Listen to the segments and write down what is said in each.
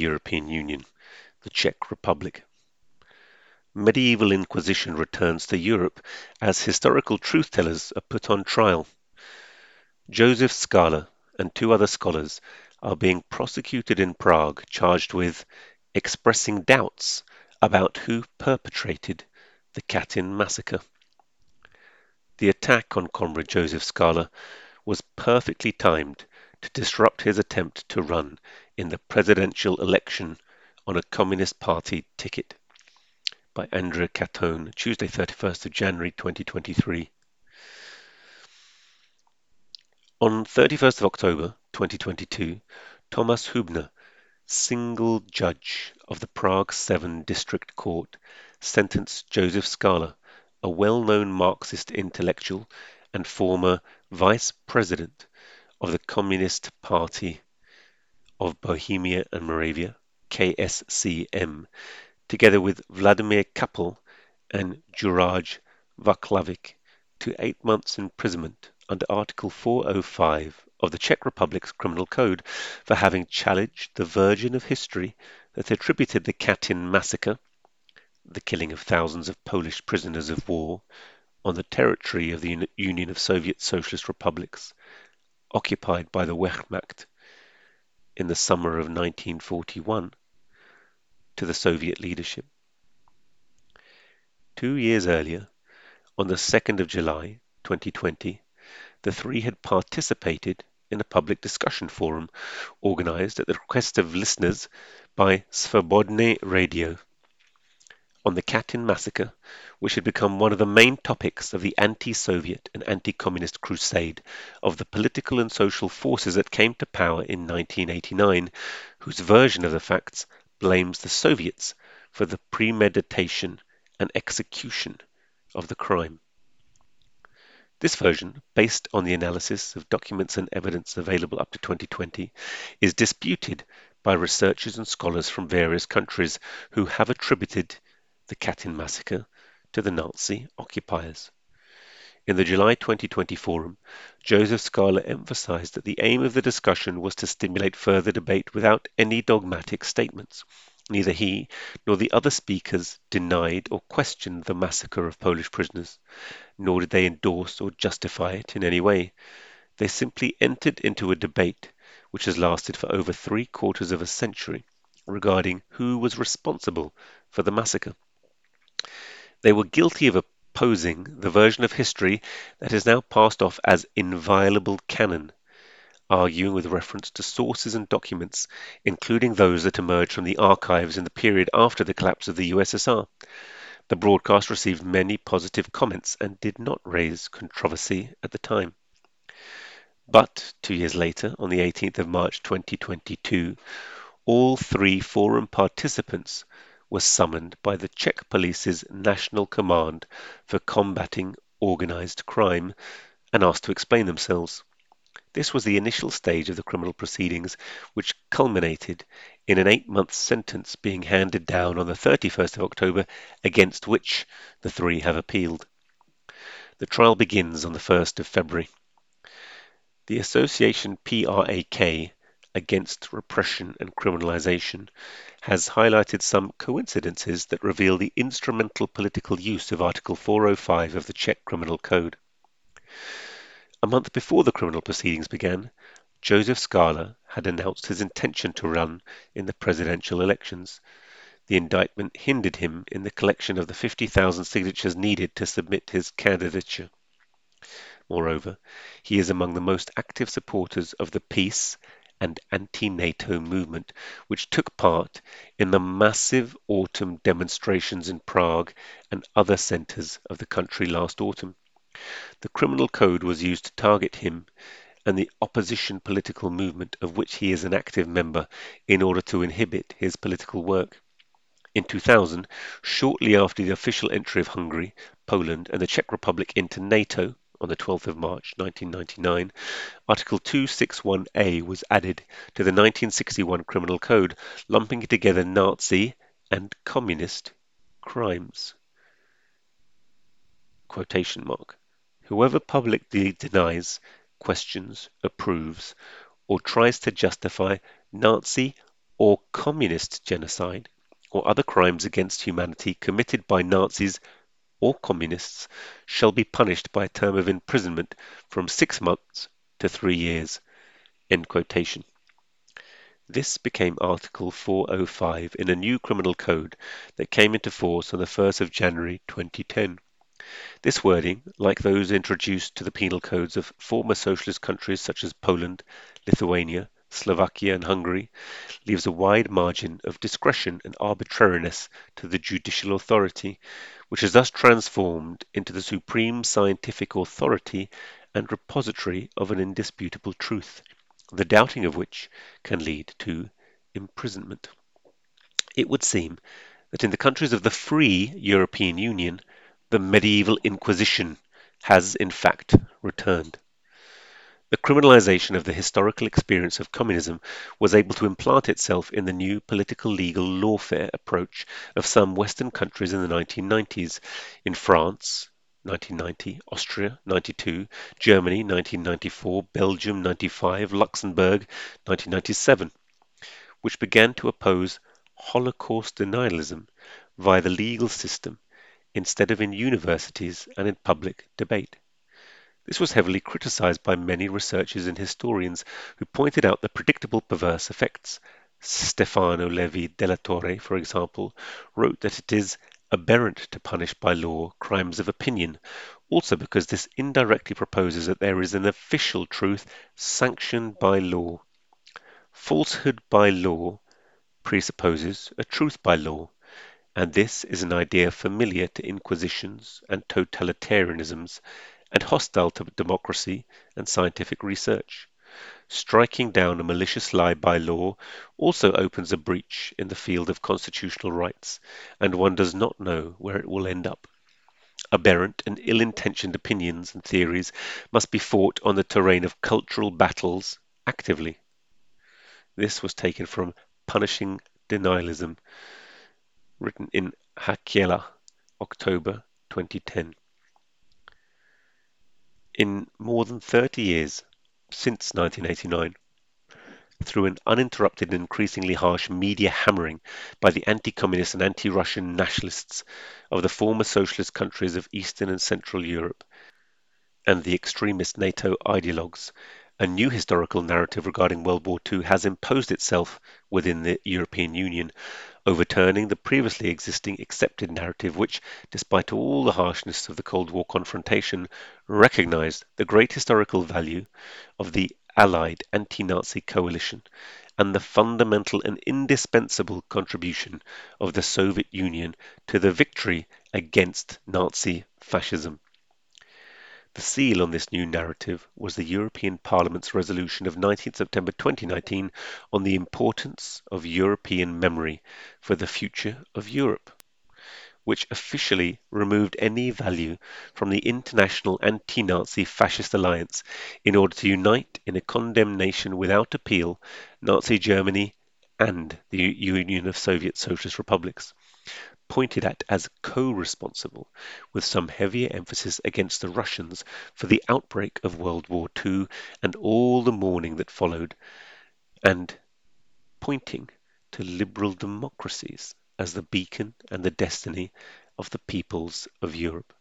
European Union, the Czech Republic. Medieval Inquisition returns to Europe as historical truth-tellers are put on trial. Joseph Skala and two other scholars are being prosecuted in Prague charged with expressing doubts about who perpetrated the Katyn massacre. The attack on Comrade Joseph Skala was perfectly timed to disrupt his attempt to run in the presidential election on a Communist Party ticket by Andrea Catone, Tuesday 31st of January 2023. On 31st of October 2022, Thomas Hübner, single judge of the Prague 7 District Court, sentenced Joseph Skala, a well-known Marxist intellectual and former vice president of the Communist Party of Bohemia and Moravia, KSCM, together with Vladimir Kapl and Juraj Vaclavic, to eight months' imprisonment under Article 405 of the Czech Republic's Criminal Code for having challenged the version of history that attributed the Katyn massacre, the killing of thousands of Polish prisoners of war, on the territory of the Union of Soviet Socialist Republics, occupied by the Wehrmacht in the summer of 1941 to the Soviet leadership. Two years earlier, on the 2nd of July 2020, the three had participated in a public discussion forum organized at the request of listeners by Svobodny Radio on the Katyn massacre, which had become one of the main topics of the anti-Soviet and anti-communist crusade of the political and social forces that came to power in 1989, whose version of the facts blames the Soviets for the premeditation and execution of the crime. This version, based on the analysis of documents and evidence available up to 2020, is disputed by researchers and scholars from various countries who have attributed the Katyn massacre to the Nazi occupiers. In the July 2020 forum, Joseph Skala emphasized that the aim of the discussion was to stimulate further debate without any dogmatic statements. Neither he nor the other speakers denied or questioned the massacre of Polish prisoners, nor did they endorse or justify it in any way. They simply entered into a debate which has lasted for over three quarters of a century regarding who was responsible for the massacre. They were guilty of opposing the version of history that is now passed off as inviolable canon, arguing with reference to sources and documents, including those that emerged from the archives in the period after the collapse of the USSR. The broadcast received many positive comments and did not raise controversy at the time. But two years later, on the 18th of March 2022, all three forum participants was summoned by the Czech Police's National Command for Combating Organised Crime and asked to explain themselves. This was the initial stage of the criminal proceedings, which culminated in an eight-month sentence being handed down on the 31st of October, against which the three have appealed. The trial begins on the 1st of February. The association PRAK against repression and criminalization has highlighted some coincidences that reveal the instrumental political use of Article 405 of the Czech Criminal Code. A month before the criminal proceedings began, Joseph Skala had announced his intention to run in the presidential elections. The indictment hindered him in the collection of the 50,000 signatures needed to submit his candidature. Moreover, he is among the most active supporters of the peace and anti-NATO movement, which took part in the massive autumn demonstrations in Prague and other centres of the country last autumn. The criminal code was used to target him and the opposition political movement of which he is an active member in order to inhibit his political work. In 2000, shortly after the official entry of Hungary, Poland and the Czech Republic into NATO, on the 12th of March 1999, Article 261A was added to the 1961 Criminal Code, lumping together Nazi and communist crimes. Quotation mark. Whoever publicly denies, questions, approves, or tries to justify Nazi or communist genocide or other crimes against humanity committed by Nazis or communists shall be punished by a term of imprisonment from six months to three years. This became Article 405 in a new criminal code that came into force on the 1st of January 2010. This wording, like those introduced to the penal codes of former socialist countries such as Poland, Lithuania, Slovakia and Hungary, leaves a wide margin of discretion and arbitrariness to the judicial authority, which is thus transformed into the supreme scientific authority and repository of an indisputable truth, the doubting of which can lead to imprisonment. It would seem that in the countries of the free European Union the medieval Inquisition has in fact returned. The criminalization of the historical experience of communism was able to implant itself in the new political legal lawfare approach of some Western countries in the 1990s. In France, 1990, Austria 92, Germany 1994, Belgium 95, Luxembourg 1997, which began to oppose Holocaust denialism via the legal system instead of in universities and in public debate. This was heavily criticized by many researchers and historians who pointed out the predictable perverse effects. Stefano Levi della Torre, for example, wrote that it is aberrant to punish by law crimes of opinion, also because this indirectly proposes that there is an official truth sanctioned by law. Falsehood by law presupposes a truth by law, and this is an idea familiar to inquisitions and totalitarianisms and hostile to democracy and scientific research. Striking down a malicious lie by law also opens a breach in the field of constitutional rights, and one does not know where it will end up. Aberrant and ill-intentioned opinions and theories must be fought on the terrain of cultural battles actively. This was taken from Punishing Denialism written in Ha Keillah, October 2010. In more than 30 years, since 1989, through an uninterrupted and increasingly harsh media hammering by the anti-communist and anti-Russian nationalists of the former socialist countries of Eastern and Central Europe, and the extremist NATO ideologues, a new historical narrative regarding World War II has imposed itself within the European Union, overturning the previously existing accepted narrative which, despite all the harshness of the Cold War confrontation, recognized the great historical value of the Allied anti-Nazi coalition and the fundamental and indispensable contribution of the Soviet Union to the victory against Nazi fascism. The seal on this new narrative was the European Parliament's resolution of 19 September 2019 on the importance of European memory for the future of Europe, which officially removed any value from the international anti-Nazi fascist alliance in order to unite in a condemnation without appeal Nazi Germany and the Union of Soviet Socialist Republics pointed at as co-responsible, with some heavier emphasis against the Russians for the outbreak of World War II and all the mourning that followed, and pointing to liberal democracies as the beacon and the destiny of the peoples of Europe.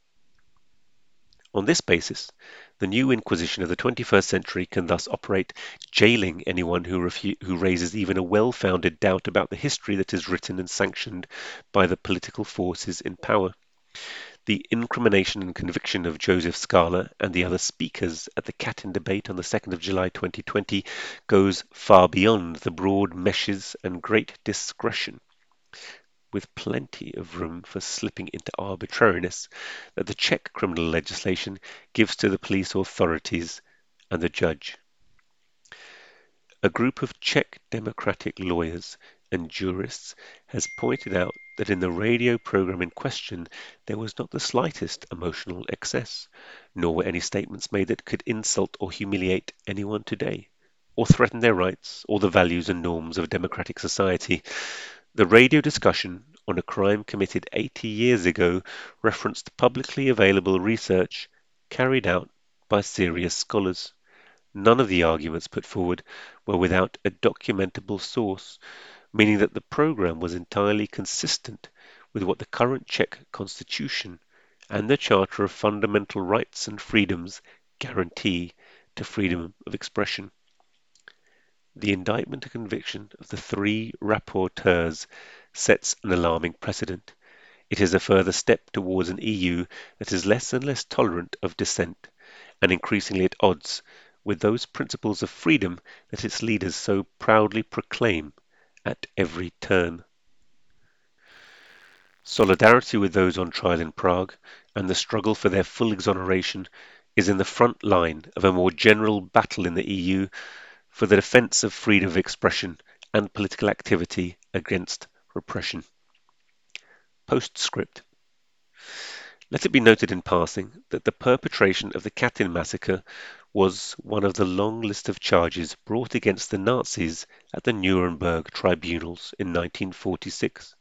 On this basis, the new Inquisition of the 21st century can thus operate, jailing anyone who, refu- who raises even a well founded doubt about the history that is written and sanctioned by the political forces in power. The incrimination and conviction of Joseph Skala and the other speakers at the Katyn debate on the 2nd of July 2020 goes far beyond the broad meshes and great discretion with plenty of room for slipping into arbitrariness that the Czech criminal legislation gives to the police authorities and the judge. A group of Czech democratic lawyers and jurists has pointed out that in the radio program in question there was not the slightest emotional excess, nor were any statements made that could insult or humiliate anyone today, or threaten their rights or the values and norms of a democratic society. The radio discussion on a crime committed 80 years ago referenced publicly available research carried out by serious scholars. None of the arguments put forward were without a documentable source, meaning that the program was entirely consistent with what the current Czech constitution and the Charter of Fundamental Rights and Freedoms guarantee to freedom of expression. The indictment and conviction of the three rapporteurs sets an alarming precedent. It is a further step towards an EU that is less and less tolerant of dissent, and increasingly at odds with those principles of freedom that its leaders so proudly proclaim at every turn. Solidarity with those on trial in Prague and the struggle for their full exoneration is in the front line of a more general battle in the EU for the defence of freedom of expression and political activity against repression. Postscript Let it be noted in passing that the perpetration of the Katyn massacre was one of the long list of charges brought against the Nazis at the Nuremberg tribunals in 1946.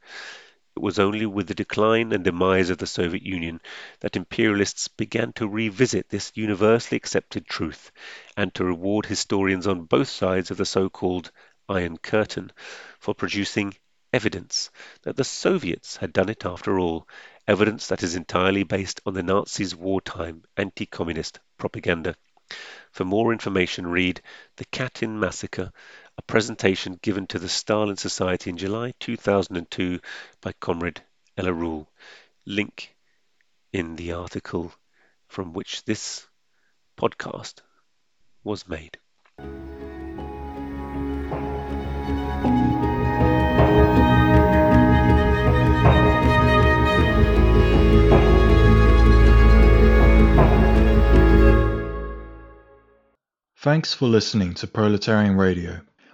It was only with the decline and demise of the Soviet Union that imperialists began to revisit this universally accepted truth and to reward historians on both sides of the so-called Iron Curtain for producing evidence that the Soviets had done it after all, evidence that is entirely based on the Nazis' wartime anti-communist propaganda. For more information read The Katyn Massacre, a presentation given to the Stalin Society in July 2002 by Comrade Ella Rule. Link in the article from which this podcast was made. Thanks for listening to Proletarian Radio.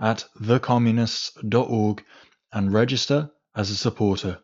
at thecommunists.org and register as a supporter.